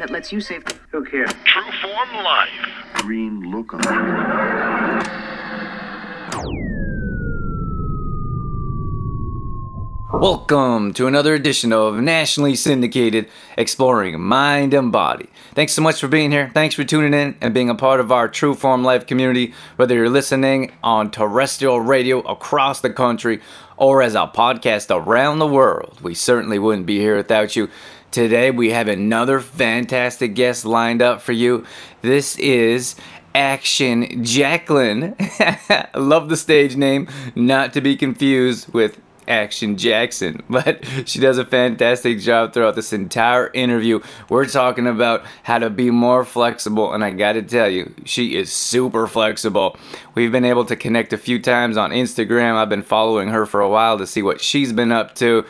plan that lets you save. Who cares? True Form Life. Green look on. Welcome to another edition of nationally syndicated Exploring Mind and Body. Thanks so much for being here. Thanks for tuning in and being a part of our True Form Life community, whether you're listening on terrestrial radio across the country or as a podcast around the world. We certainly wouldn't be here without you. Today, we have another fantastic guest lined up for you. This is Action Jacqueline. Love the stage name, not to be confused with Action Jackson, but she does a fantastic job throughout this entire interview. We're talking about how to be more flexible, and I gotta tell you, she is super flexible. We've been able to connect a few times on Instagram. I've been following her for a while to see what she's been up to,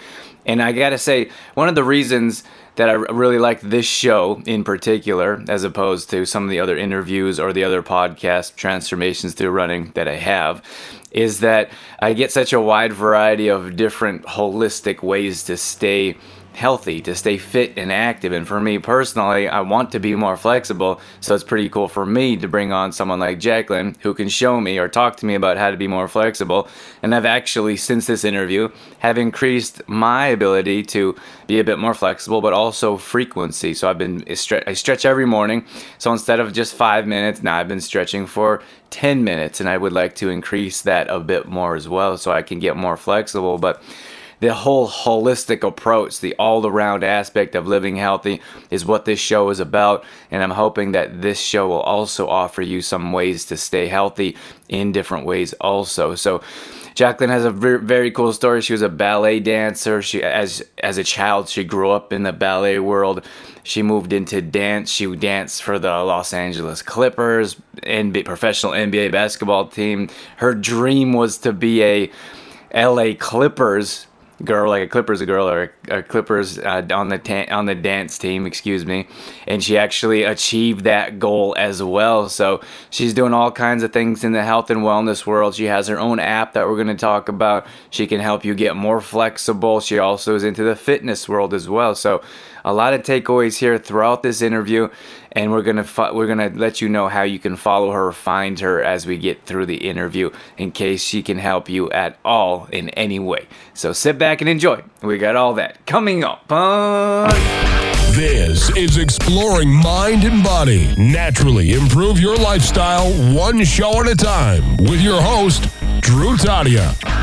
and I gotta say, one of the reasons that I really like this show in particular, as opposed to some of the other interviews or the other podcast transformations through running that I have, is that I get such a wide variety of different holistic ways to stay healthy, to stay fit and active. And for me personally, I want to be more flexible. So it's pretty cool for me to bring on someone like Jacqueline who can show me or talk to me about how to be more flexible. And I've actually, since this interview, have increased my ability to be a bit more flexible, but also frequency. So I've been, I stretch every morning. So instead of just five minutes, now I've been stretching for 10 minutes. And I would like to increase that a bit more as well so I can get more flexible. But the whole holistic approach, the all around aspect of living healthy is what this show is about. And I'm hoping that this show will also offer you some ways to stay healthy in different ways, also. So, Jacqueline has a very, cool story. She was a ballet dancer. She, as as a child, she grew up in the ballet world. She moved into dance. She danced for the Los Angeles Clippers, NBA, professional NBA basketball team. Her dream was to be a LA Clippers girl, like a Clippers a girl or a Clippers uh, on the ta- on the dance team, excuse me, and she actually achieved that goal as well. So she's doing all kinds of things in the health and wellness world. She has her own app that we're going to talk about. She can help you get more flexible. She also is into the fitness world as well. So a lot of takeaways here throughout this interview and we're gonna we're gonna let you know how you can follow her find her as we get through the interview in case she can help you at all in any way so sit back and enjoy we got all that coming up on This is Exploring Mind and Body. Naturally improve your lifestyle one show at a time with your host, Drew Tadia.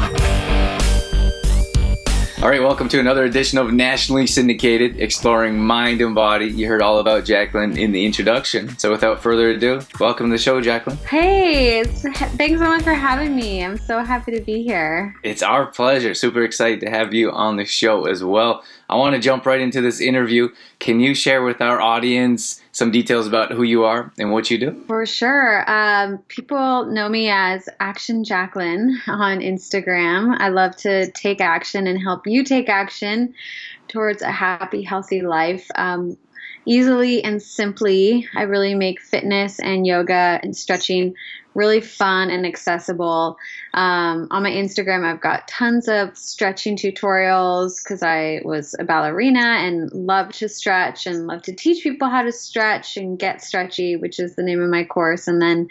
All right, welcome to another edition of Nationally Syndicated Exploring Mind and Body. You heard all about Jacqueline in the introduction. So without further ado, welcome to the show, Jacqueline. Hey, it's, thanks so much for having me. I'm so happy to be here. It's our pleasure. Super excited to have you on the show as well. I want to jump right into this interview. Can you share with our audience some details about who you are and what you do? For sure. Um, people know me as Action Jacqueline on Instagram. I love to take action and help you take action towards a happy, healthy life. Um, easily and simply, I really make fitness and yoga and stretching really fun and accessible. Um, on my Instagram, I've got tons of stretching tutorials because I was a ballerina and love to stretch and love to teach people how to stretch and get stretchy, which is the name of my course. And then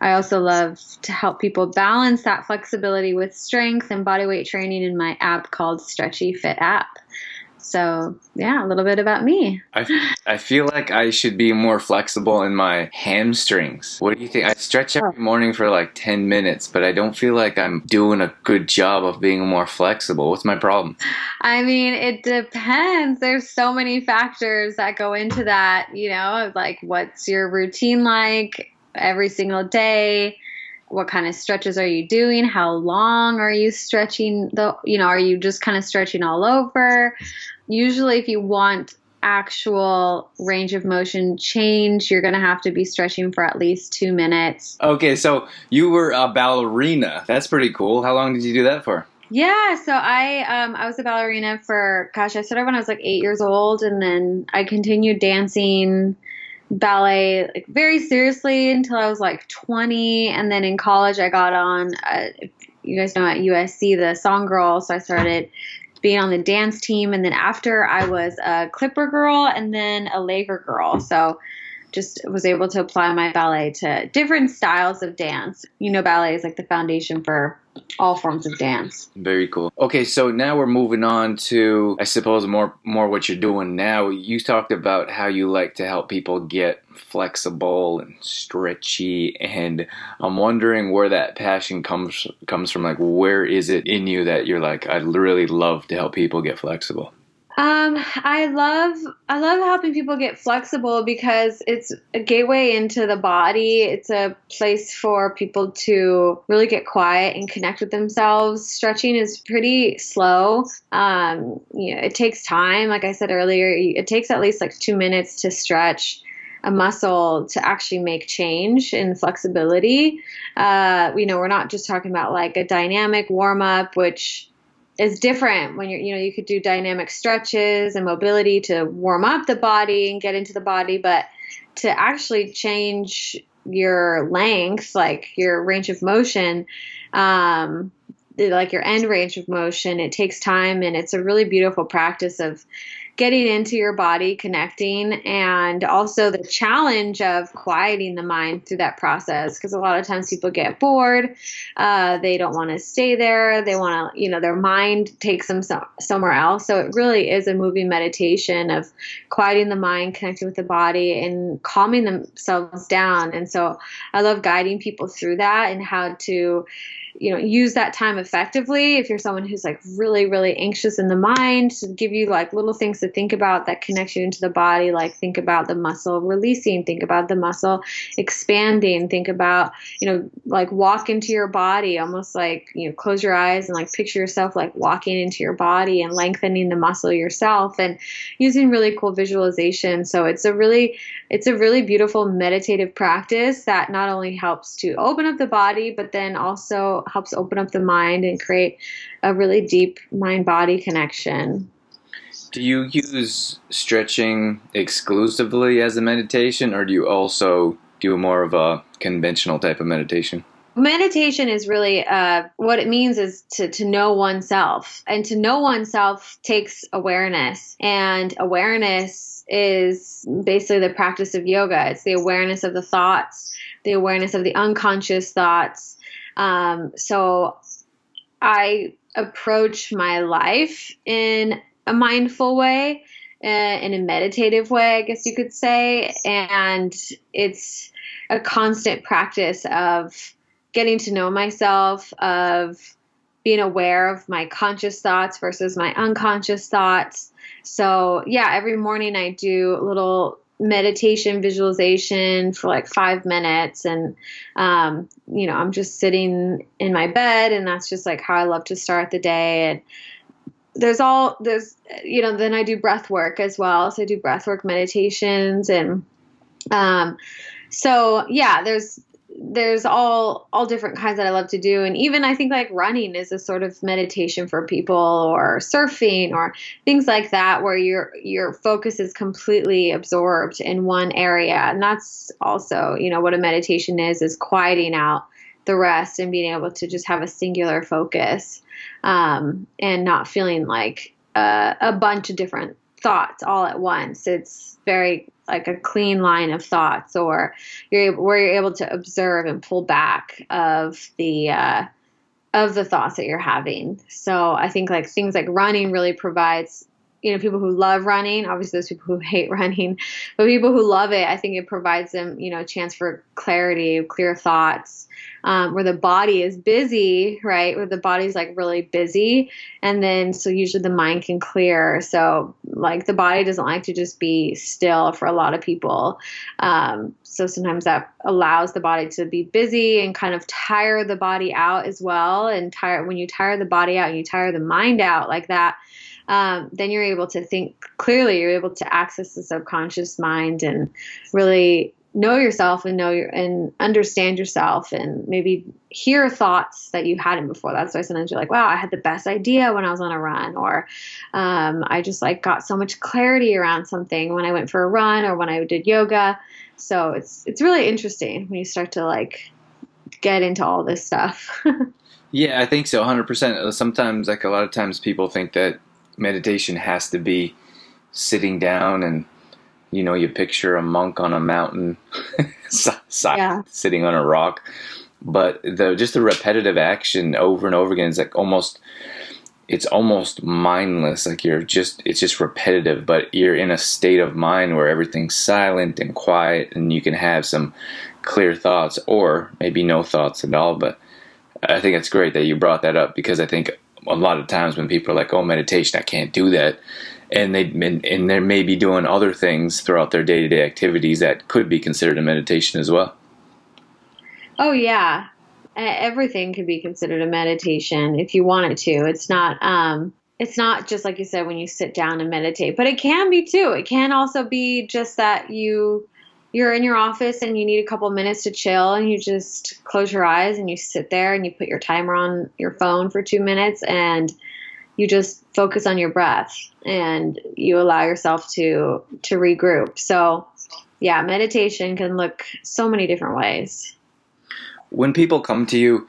I also love to help people balance that flexibility with strength and body weight training in my app called Stretchy Fit App. So, yeah, a little bit about me. I, I feel like I should be more flexible in my hamstrings. What do you think? I stretch every oh. morning for like 10 minutes, but I don't feel like I'm doing a good job of being more flexible. What's my problem? I mean, it depends. There's so many factors that go into that, you know, like what's your routine like every single day? what kind of stretches are you doing how long are you stretching the you know are you just kind of stretching all over usually if you want actual range of motion change you're going to have to be stretching for at least two minutes Okay, so you were a ballerina. That's pretty cool. How long did you do that for? yeah so i um, i was a ballerina for gosh i started when i was like eight years old and then i continued dancing ballet like very seriously until i was like 20 and then in college i got on uh, you guys know at usc the song girl so i started being on the dance team. And then after, I was a Clipper girl and then a Laker girl. So just was able to apply my ballet to different styles of dance. You know, ballet is like the foundation for all forms of dance. Very cool. Okay, so now we're moving on to I suppose more more what you're doing now. You talked about how you like to help people get flexible and stretchy and I'm wondering where that passion comes comes from like where is it in you that you're like I'd really love to help people get flexible? Um, I love I love helping people get flexible because it's a gateway into the body. It's a place for people to really get quiet and connect with themselves. Stretching is pretty slow. Um, you know, it takes time. Like I said earlier, it takes at least like two minutes to stretch a muscle to actually make change in flexibility. Uh, you know, we're not just talking about like a dynamic warm up, which is different when you're you know you could do dynamic stretches and mobility to warm up the body and get into the body but to actually change your length like your range of motion um, like your end range of motion it takes time and it's a really beautiful practice of getting into your body, connecting, and also the challenge of quieting the mind through that process. Because a lot of times people get bored, uh, they don't want to stay there, they want to, you know, their mind takes them so- somewhere else. So it really is a moving meditation of quieting the mind, connecting with the body, and calming themselves down. And so I love guiding people through that and how to you know use that time effectively. If you're someone who's like really really anxious in the mind to give you like little things to think about that connect you into the body like think about the muscle releasing think about the muscle expanding think about you know like walk into your body almost like you know close your eyes and like picture yourself like walking into your body and lengthening the muscle yourself and using really cool visualization. So it's a really it's a really beautiful meditative practice that not only helps to open up the body but then also helps open up the mind and create a really deep mind body connection. Do you use stretching exclusively as a meditation, or do you also do more of a conventional type of meditation? Meditation is really uh, what it means is to, to know oneself. And to know oneself takes awareness. And awareness is basically the practice of yoga. It's the awareness of the thoughts, the awareness of the unconscious thoughts, um, so I approach my life in a mindful way, uh, in a meditative way, I guess you could say. And it's a constant practice of getting to know myself, of being aware of my conscious thoughts versus my unconscious thoughts. So, yeah, every morning I do little meditation visualization for like five minutes. And um, you know i'm just sitting in my bed and that's just like how i love to start the day. And there's all there's you know then i do breath work as well. So i do breath work meditations and um, so yeah there's there's all all different kinds that I love to do. And even I think like running is a sort of meditation for people or surfing or things like that where your your focus is completely absorbed in one area. And that's also you know what a meditation is is quieting out the rest and being able to just have a singular focus um, and not feeling like uh, a bunch of different thoughts all at once. It's very like a clean line of thoughts or you're where you're able to observe and pull back of the uh, of the thoughts that you're having. So i think like things like running really provides you know people who love running obviously those people who hate running but people who love it i think it provides them you know a chance for clarity clear thoughts um, where the body is busy right? Where the body's like really busy and then so usually the mind can clear. So like the body doesn't like to just be still for a lot of people. Um, so sometimes that allows the body to be busy and kind of tire the body out as well and tire when you tire the body out and you tire the mind out like that um, then you're able to think clearly. You're able to access the subconscious mind and really know yourself and know your and understand yourself and maybe hear thoughts that you hadn't before. That's why sometimes you're like, wow, I had the best idea when I was on a run, or um, I just like got so much clarity around something when I went for a run or when I did yoga. So it's it's really interesting when you start to like get into all this stuff. yeah, I think so, hundred percent. Sometimes, like a lot of times, people think that meditation has to be sitting down and you know you picture a monk on a mountain yeah. sitting on a rock. But the just the repetitive action over and over again is like almost it's almost mindless. Like you're just it's just repetitive but you're in a state of mind where everything's silent and quiet and you can have some clear thoughts or maybe no thoughts at all. But i think it's great that you brought that up because i think a lot of times when people are like oh meditation i can't do that and they and, and they may be doing other things throughout their day-to-day activities that could be considered a meditation as well oh yeah everything could be considered a meditation if you want it to. It's not um it's not just like you said when you sit down and meditate, but it can be too. It can also be just that you you're in your office and you need a couple minutes to chill and you just close your eyes and you sit there and you put your timer on your phone for 2 minutes and you just focus on your breath and you allow yourself to to regroup. So, yeah, meditation can look so many different ways when people come to you,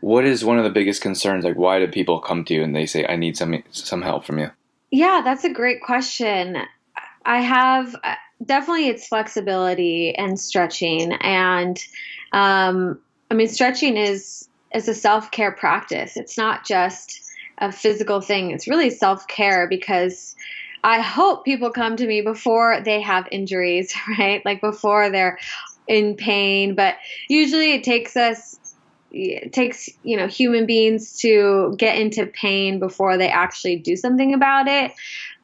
what is one of the biggest concerns? Like, why do people come to you and they say, "I need some some help from you"? Yeah, that's a great question. I have definitely it's flexibility and stretching, and um, I mean, stretching is is a self care practice. It's not just a physical thing. It's really self care because I hope people come to me before they have injuries, right? Like before they're in pain, but usually it takes us it takes you know human beings to get into pain before they actually do something about it.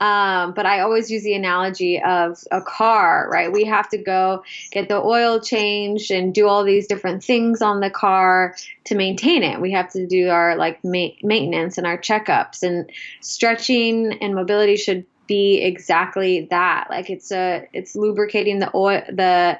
Um, but i always use the analogy of a car right? We have to go get the oil changed and do all these different things on the car to maintain it. We have to do our like ma- maintenance and our checkups. And stretching and mobility should be exactly that. Like it's a it's lubricating the oil the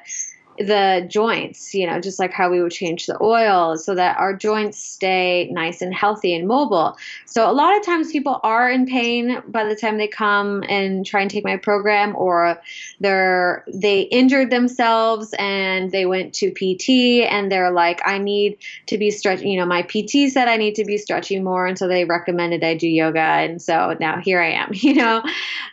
the joints, you know, just like how we would change the oil so that our joints stay nice and healthy and mobile. So a lot of times people are in pain by the time they come and try and take my program or they're they injured themselves and they went to PT and they're like I need to be stretching, you know, my PT said I need to be stretching more and so they recommended I do yoga and so now here I am, you know.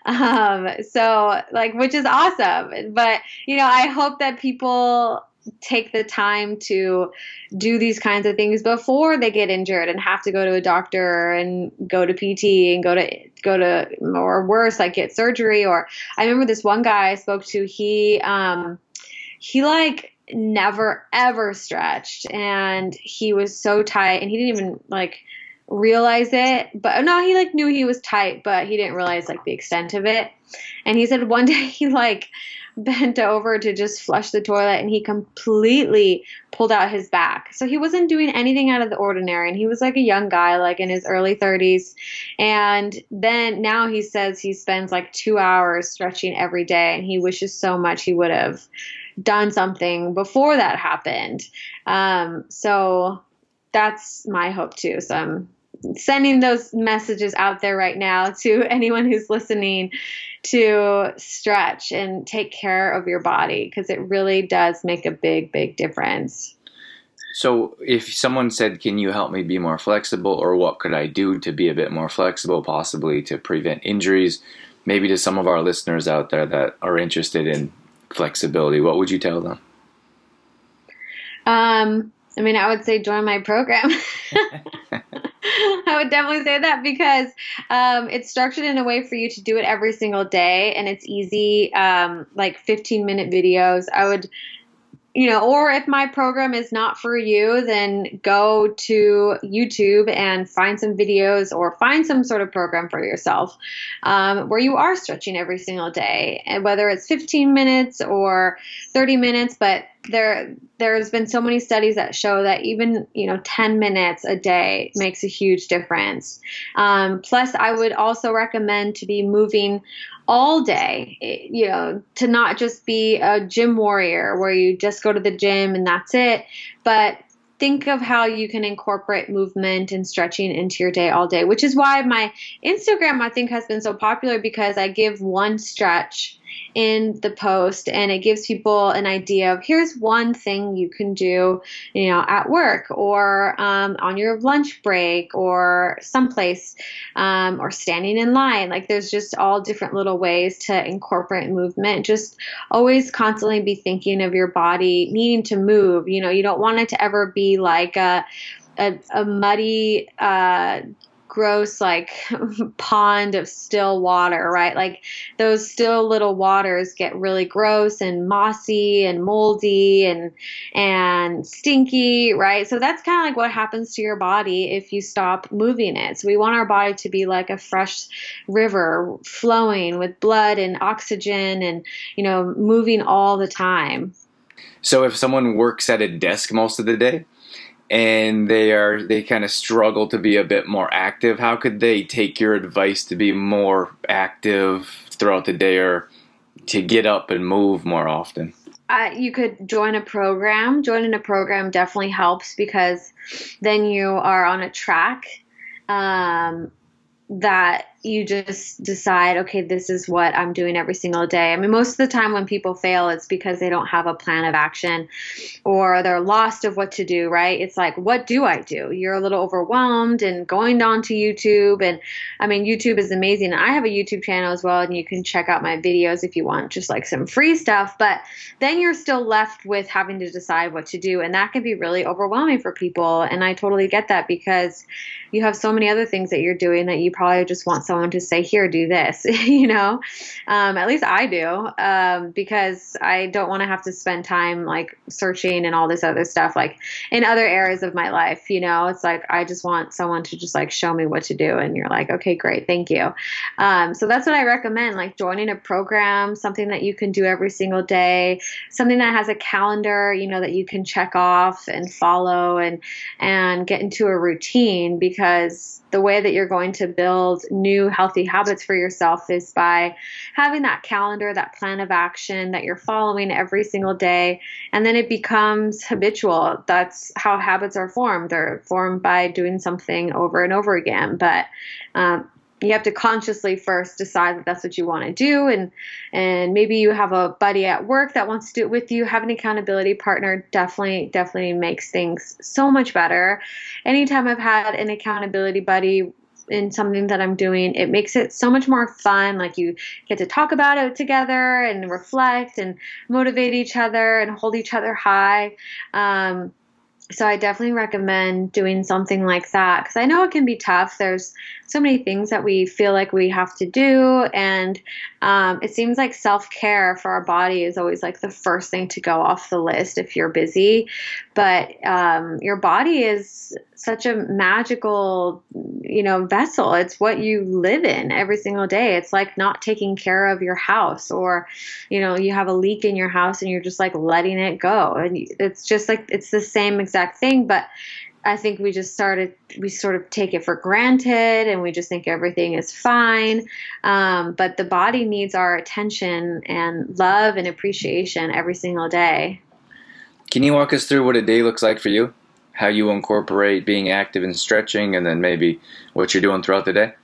Um so like which is awesome. But you know, I hope that people people take the time to do these kinds of things before they get injured and have to go to a doctor and go to PT and go to go to or worse like get surgery or I remember this one guy I spoke to he um he like never ever stretched and he was so tight and he didn't even like realize it but no he like knew he was tight but he didn't realize like the extent of it. And he said one day he like bent over to just flush the toilet and he completely pulled out his back. So he wasn't doing anything out of the ordinary. And he was like a young guy, like in his early 30s. And then now he says he spends like two hours stretching every day and he wishes so much he would have done something before that happened. Um, so that's my hope too. So I'm sending those messages out there right now to anyone who's listening to stretch and take care of your body because it really does make a big, big difference. So, if someone said, Can you help me be more flexible, or what could I do to be a bit more flexible, possibly to prevent injuries, maybe to some of our listeners out there that are interested in flexibility, what would you tell them? Um, I mean, I would say join my program. I would definitely say that because um, it's structured in a way for you to do it every single day and it's easy, um, like 15 minute videos. I would you know, or if my program is not for you, then go to YouTube and find some videos or find some sort of program for yourself um, where you are stretching every single day, and whether it's 15 minutes or 30 minutes. But there, there's been so many studies that show that even you know 10 minutes a day makes a huge difference. Um, plus, I would also recommend to be moving all day, you know, to not just be a gym warrior where you just go to the gym and that's it, but think of how you can incorporate movement and stretching into your day all day, which is why my Instagram, I think, has been so popular because I give one stretch in the post and it gives people an idea of here's one thing you can do, you know, at work or um, on your lunch break or someplace um, or standing in line. Like there's just all different little ways to incorporate movement. Just always constantly be thinking of your body needing to move. You know, you don't want it to ever be like a a, a muddy uh, gross like pond of still water, right? Like those still little waters get really gross and mossy and moldy and and stinky, right? So that's kind of like what happens to your body if you stop moving it. So we want our body to be like a fresh river flowing with blood and oxygen and you know moving all the time. So if someone works at a desk most of the day, and they are they kind of struggle to be a bit more active. How could they take your advice to be more active throughout the day or to get up and move more often? Uh, you could join a program. Joining a program definitely helps because then you are on a track um, that you just decide, okay, this is what I'm doing every single day. I mean, most of the time when people fail, it's because they don't have a plan of action or they're lost of what to do, right? It's like, what do I do? You're a little overwhelmed and going on to YouTube. And I mean, YouTube is amazing. I have a YouTube channel as well, and you can check out my videos if you want just like some free stuff. But then you're still left with having to decide what to do. And that can be really overwhelming for people. And I totally get that because you have so many other things that you're doing that you probably just want someone to say, here, do this, you know? Um, at least I do, um, because I don't want to have to spend time like searching and all this other stuff, like in other areas of my life, you know? It's like, I just want someone to just like show me what to do. And you're like, okay, great, thank you. Um, so that's what I recommend, like joining a program, something that you can do every single day, something that has a calendar, you know, that you can check off and follow and, and get into a routine because the way that you're going to build new healthy habits for yourself is by having that calendar, that plan of action that you're following every single day. And then it becomes habitual. That's how habits are formed. They're formed by doing something over and over again. But um, you have to consciously first decide that that's what you want to do and and maybe you have a buddy at work that wants to do it with you. Have an accountability partner definitely definitely makes things so much better. Anytime i've had an accountability buddy in something that i'm doing it makes it so much more fun like you get to talk about it together and reflect and motivate each other and hold each other high. Um, so I definitely recommend doing something like that because I know it can be tough. There's so many things that we feel like we have to do, and um, it seems like self care for our body is always like the first thing to go off the list if you're busy. But um, your body is such a magical, you know, vessel. It's what you live in every single day. It's like not taking care of your house or, you know, you have a leak in your house and you're just like letting it go. And it's just like it's the same exact thing, but I think we just started, we sort of take it for granted and we just think everything is fine. Um, but the body needs our attention and love and appreciation every single day. Can you walk us through what a day looks like for you? how you incorporate being active and stretching, and then maybe what you're doing throughout the day?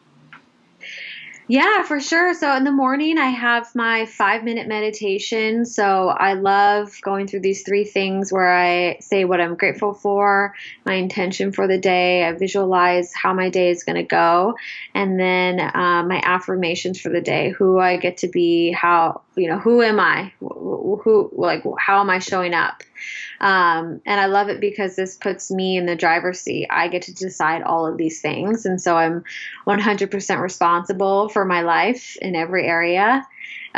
Yeah, for sure. So in the morning, I have my five minute meditation. So I love going through these three things where I say what I'm grateful for, my intention for the day, I visualize how my day is going to go, and then uh, my affirmations for the day, who I get to be, how, you know, who am I? Who, like, how am I showing up? Um, and I love it because this puts me in the driver's seat. I get to decide all of these things. And so I'm 100% responsible for my life in every area.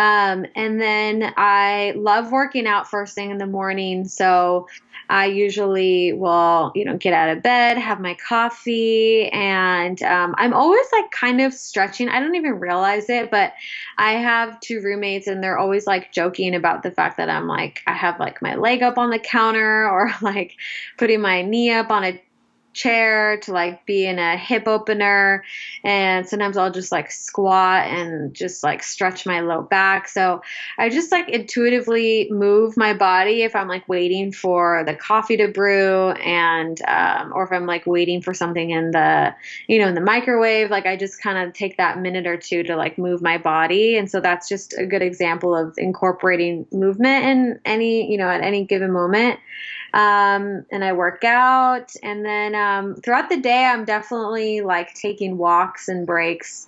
Um, and then I love working out first thing in the morning. So I usually will, you know, get out of bed, have my coffee, and um, I'm always like kind of stretching. I don't even realize it, but I have two roommates, and they're always like joking about the fact that I'm like, I have like my leg up on the counter or like putting my knee up on a chair to like be in a hip opener. And sometimes I'll just like squat and just like stretch my low back. So I just like intuitively move my body if I'm like waiting for the coffee to brew and um, or if I'm like waiting for something in the you know in the microwave. Like I just kind of take that minute or two to like move my body. And so that's just a good example of incorporating movement in any you know at any given moment um, and I work out. And then um, throughout the day, I'm definitely like taking walks and breaks.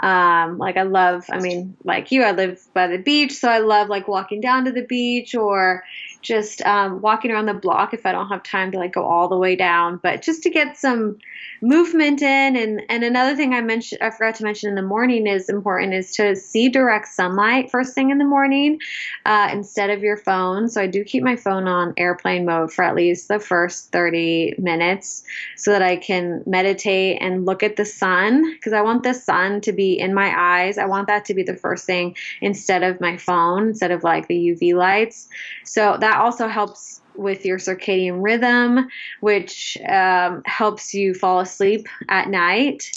Um, like I love, I mean, like you, I live by the beach, so I love like walking down to the beach or just um, walking around the block if I don't have time to like go all the way down, but just to get some movement in. And and another thing I mentioned, I forgot to mention in the morning is important is to see direct sunlight first thing in the morning uh, instead of your phone. So I do keep my phone on airplane mode for at least the first 30 minutes so that I can meditate and look at the sun because I want the sun to be in my eyes. I want that to be the first thing instead of my phone, instead of like the UV lights. So that also helps with your circadian rhythm, which um, helps you fall asleep at night.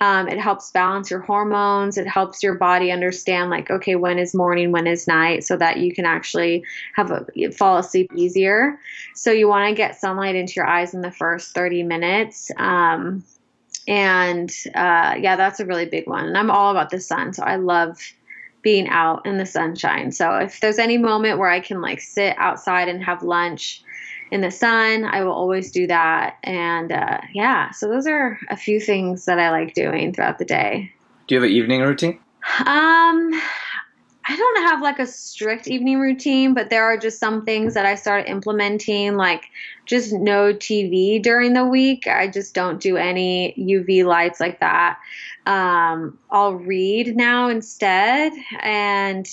Um, it helps balance your hormones. It helps your body understand, like, okay, when is morning, when is night, so that you can actually have a fall asleep easier. So you want to get sunlight into your eyes in the first 30 minutes. Um, and uh, yeah, that's a really big one. And I'm all about the sun, so I love being out in the sunshine. So if there's any moment where I can like sit outside and have lunch in the sun, I will always do that. And uh, yeah, so those are a few things that I like doing throughout the day. Do you have an evening routine? Um, I don't have like a strict evening routine, but there are just some things that I started implementing, like just no TV during the week. I just don't do any UV lights like that. Um, I'll read now instead, and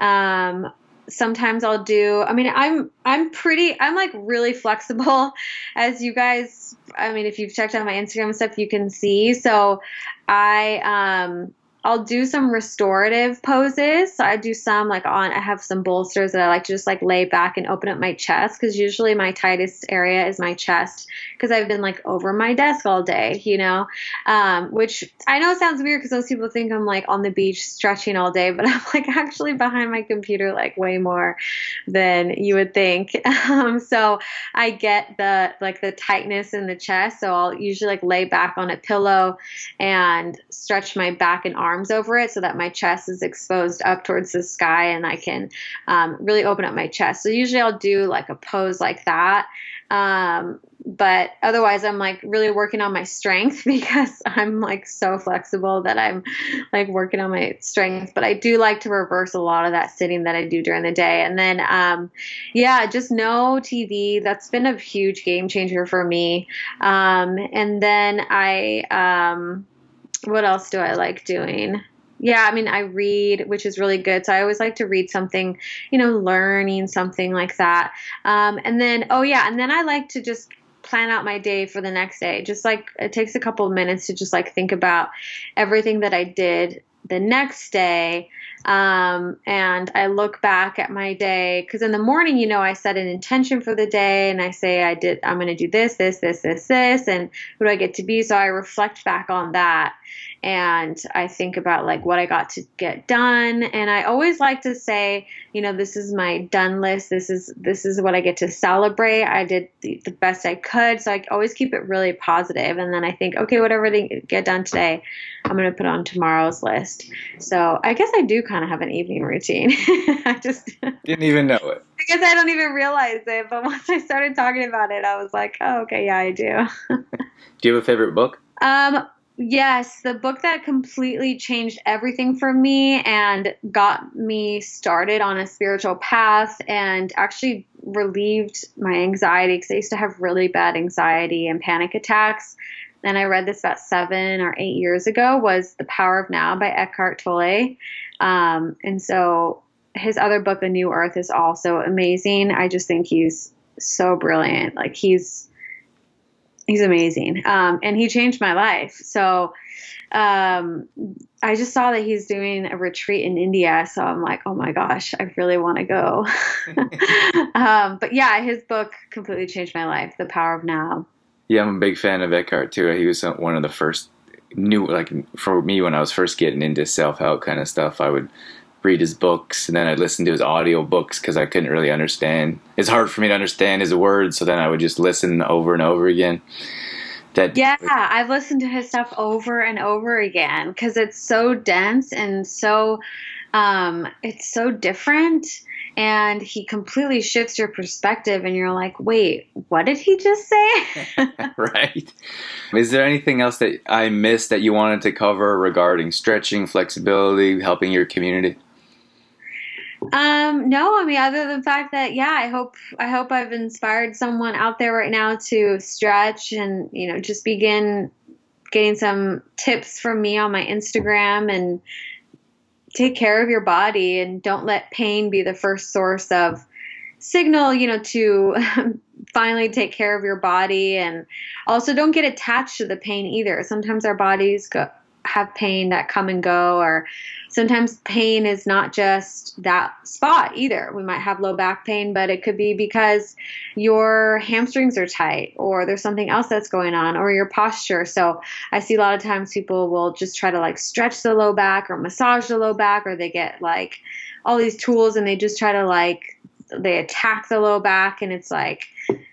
um, sometimes I'll do. I mean, I'm I'm pretty. I'm like really flexible, as you guys. I mean, if you've checked out my Instagram stuff, you can see. So, I um I'll do some restorative poses. So I do some like on, I have some bolsters that I like to just like lay back and open up my chest because usually my tightest area is my chest because I've been like over my desk all day, you know, um, which I know sounds weird because most people think I'm like on the beach stretching all day, but I'm like actually behind my computer like way more than you would think. Um, so I get the like the tightness in the chest. So I'll usually like lay back on a pillow and stretch my back and arms arms over it so that my chest is exposed up towards the sky and I can um, really open up my chest. So usually I'll do like a pose like that. Um, but otherwise I'm like really working on my strength because I'm like so flexible that I'm like working on my strength. But I do like to reverse a lot of that sitting that I do during the day. And then, um, yeah, just no TV. That's been a huge game changer for me. Um, and then I, um, what else do I like doing? Yeah, I mean, I read, which is really good. So I always like to read something, you know, learning something like that. Um, and then, oh, yeah, and then I like to just plan out my day for the next day. Just like it takes a couple of minutes to just like think about everything that I did the next day um, and I look back at my day because in the morning, you know, I set an intention for the day and I say, I did, I'm going to do this, this, this, this, this, and who do I get to be? So I reflect back on that and I think about like what I got to get done. And I always like to say, you know, this is my done list. This is this is what I get to celebrate. I did the, the best I could. So I always keep it really positive. And then I think, okay, whatever they get done today, I'm gonna put on tomorrow's list. So I guess I do kind of have an evening routine. I just didn't even know it. I guess I don't even realize it, but once I started talking about it, I was like, oh, okay, yeah, I do. do you have a favorite book? Um, Yes, the book that completely changed everything for me and got me started on a spiritual path and actually relieved my anxiety because I used to have really bad anxiety and panic attacks. And I read this about seven or eight years ago was The Power of Now by Eckhart Tolle. Um, and so his other book, A New Earth, is also amazing. I just think he's so brilliant. Like he's he's amazing. Um, and he changed my life. So um, I just saw that he's doing a retreat in India. So I'm like, oh my gosh, I really want to go. um, but yeah, his book completely changed my life, The Power of Now. Yeah, I'm a big fan of Eckhart too. He was one of the first new, like for me when I was first getting into self help kind of stuff. I would read his books and then I'd listen to his audio books because I couldn't really understand. It's hard for me to understand his words, so then I would just listen over and over again. That yeah, I've listened to his stuff over and over again because it's so dense and so um, it's so different and he completely shifts your perspective and you're like wait what did he just say right is there anything else that i missed that you wanted to cover regarding stretching flexibility helping your community um, no, I mean, other than the fact that, yeah, I hope, I hope I've inspired someone out there right now to stretch and, you know, just begin getting some tips from me on my Instagram and take care of your body and don't let pain be the first source of signal, you know, to finally take care of your body and also don't get attached to the pain either. Sometimes our bodies go, have pain that come and go or sometimes pain is not just that spot either. We might have low back pain, but it could be because your hamstrings are tight or there's something else that's going on or your posture. So I see a lot of times people will just try to like stretch the low back or massage the low back or they get like all these tools and they just try to like they attack the low back and it's like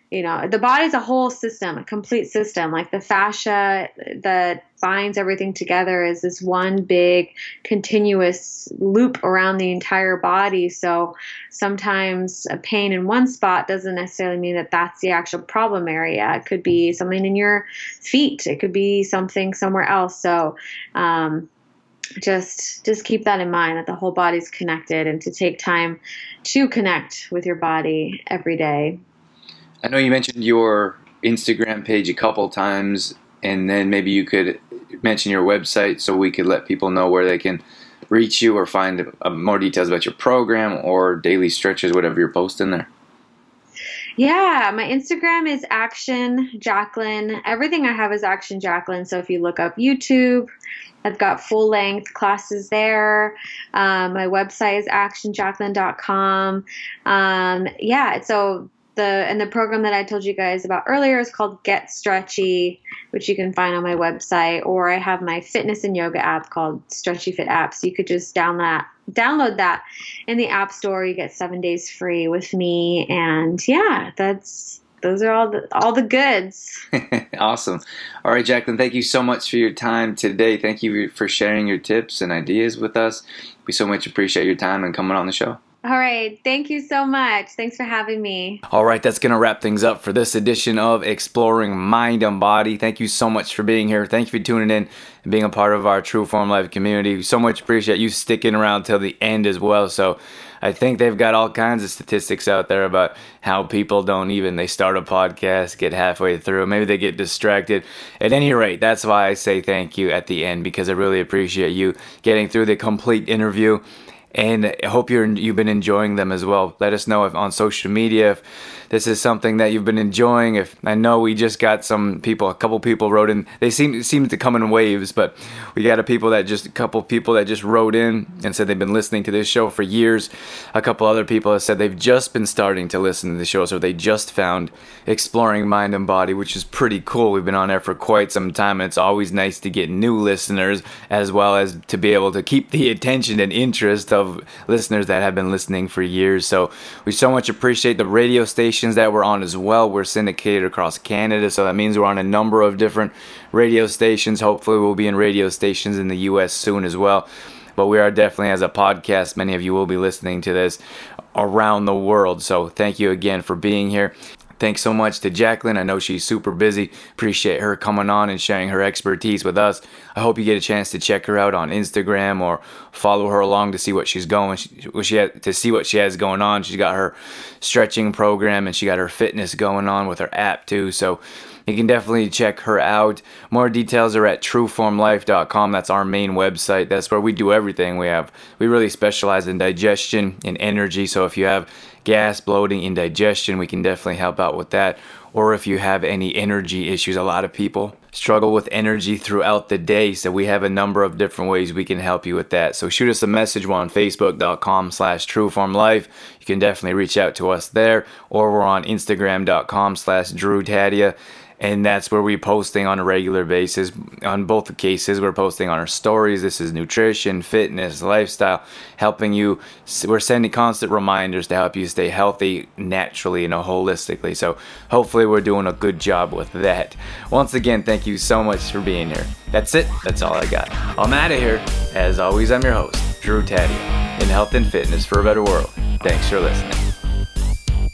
you know the body's a whole system a complete system. Like the fascia that binds everything together is this one big continuous loop around the entire body. So sometimes a pain in one spot doesn't necessarily mean that that's the actual problem area. It could be something in your feet. It could be something somewhere else. So um, just just keep that in mind that the whole body's connected and to take time to connect with your body every day I know you mentioned your Instagram page a couple times, and then maybe you could mention your website so we could let people know where they can reach you or find uh, more details about your program or daily stretches, whatever you're posting there. Yeah, my Instagram is Action Jacqueline. Everything I have is Action Jacqueline. So if you look up YouTube, I've got full length classes there. Um, my website is actionjacqueline.com. Um, yeah, so the and the program that I told you guys about earlier is called Get Stretchy, which you can find on my website, or I have my fitness and yoga app called Stretchy Fit App. So you could just download that, download that in the App Store. You get seven days free with me, and yeah, that's those are all the all the goods. awesome. All right, Jacqueline, thank you so much for your time today. Thank you for sharing your tips and ideas with us. We so much appreciate your time and coming on the show. All right. Thank you so much. Thanks for having me. All right. That's going to wrap things up for this edition of Exploring Mind and Body. Thank you so much for being here. Thank you for tuning in and being a part of our True Form Life community. We so much appreciate you sticking around till the end as well. So, I think they've got all kinds of statistics out there about how people don't even they start a podcast, get halfway through, maybe they get distracted. At any rate, that's why I say thank you at the end because I really appreciate you getting through the complete interview and I hope you're you've been enjoying them as well. Let us know if on social media if this is something that you've been enjoying. If I know we just got some people, a couple people wrote in. They seem seem to come in waves, but we got a people that just a couple people that just wrote in and said they've been listening to this show for years. A couple other people have said they've just been starting to listen to the show, so they just found exploring mind and body, which is pretty cool. We've been on there for quite some time, and it's always nice to get new listeners as well as to be able to keep the attention and interest of listeners that have been listening for years. So we so much appreciate the radio station stations that we're on as well. We're syndicated across Canada, so that means we're on a number of different radio stations. Hopefully, we'll be in radio stations in the US soon as well. But we are definitely, as a podcast, many of you will be listening to this around the world. So thank you again for being here. Thanks so much to Jacqueline. I know she's super busy. Appreciate her coming on and sharing her expertise with us. I hope you get a chance to check her out on Instagram or follow her along to see what she's going. She, she had, to see what she has going on. She's got her stretching program and she got her fitness going on with her app too. So you can definitely check her out. More details are at trueformlife.com. That's our main website. That's where we do everything. We have we really specialize in digestion and energy. So if you have gas, bloating, indigestion, we can definitely help out with that. Or if you have any energy issues, a lot of people struggle with energy throughout the day. So we have a number of different ways we can help you with that. So shoot us a message. We're on facebook.com slash trueformlife. You can definitely reach out to us there or we're on instagram.com slash drewtadia and that's where we're posting on a regular basis. On both cases, we're posting on our stories. This is nutrition, fitness, lifestyle, helping you. We're sending constant reminders to help you stay healthy naturally, know, holistically. So hopefully, we're doing a good job with that. Once again, thank you so much for being here. That's it. That's all I got. I'm out of here. As always, I'm your host, Drew Tadia, in health and fitness for a better world. Thanks for listening.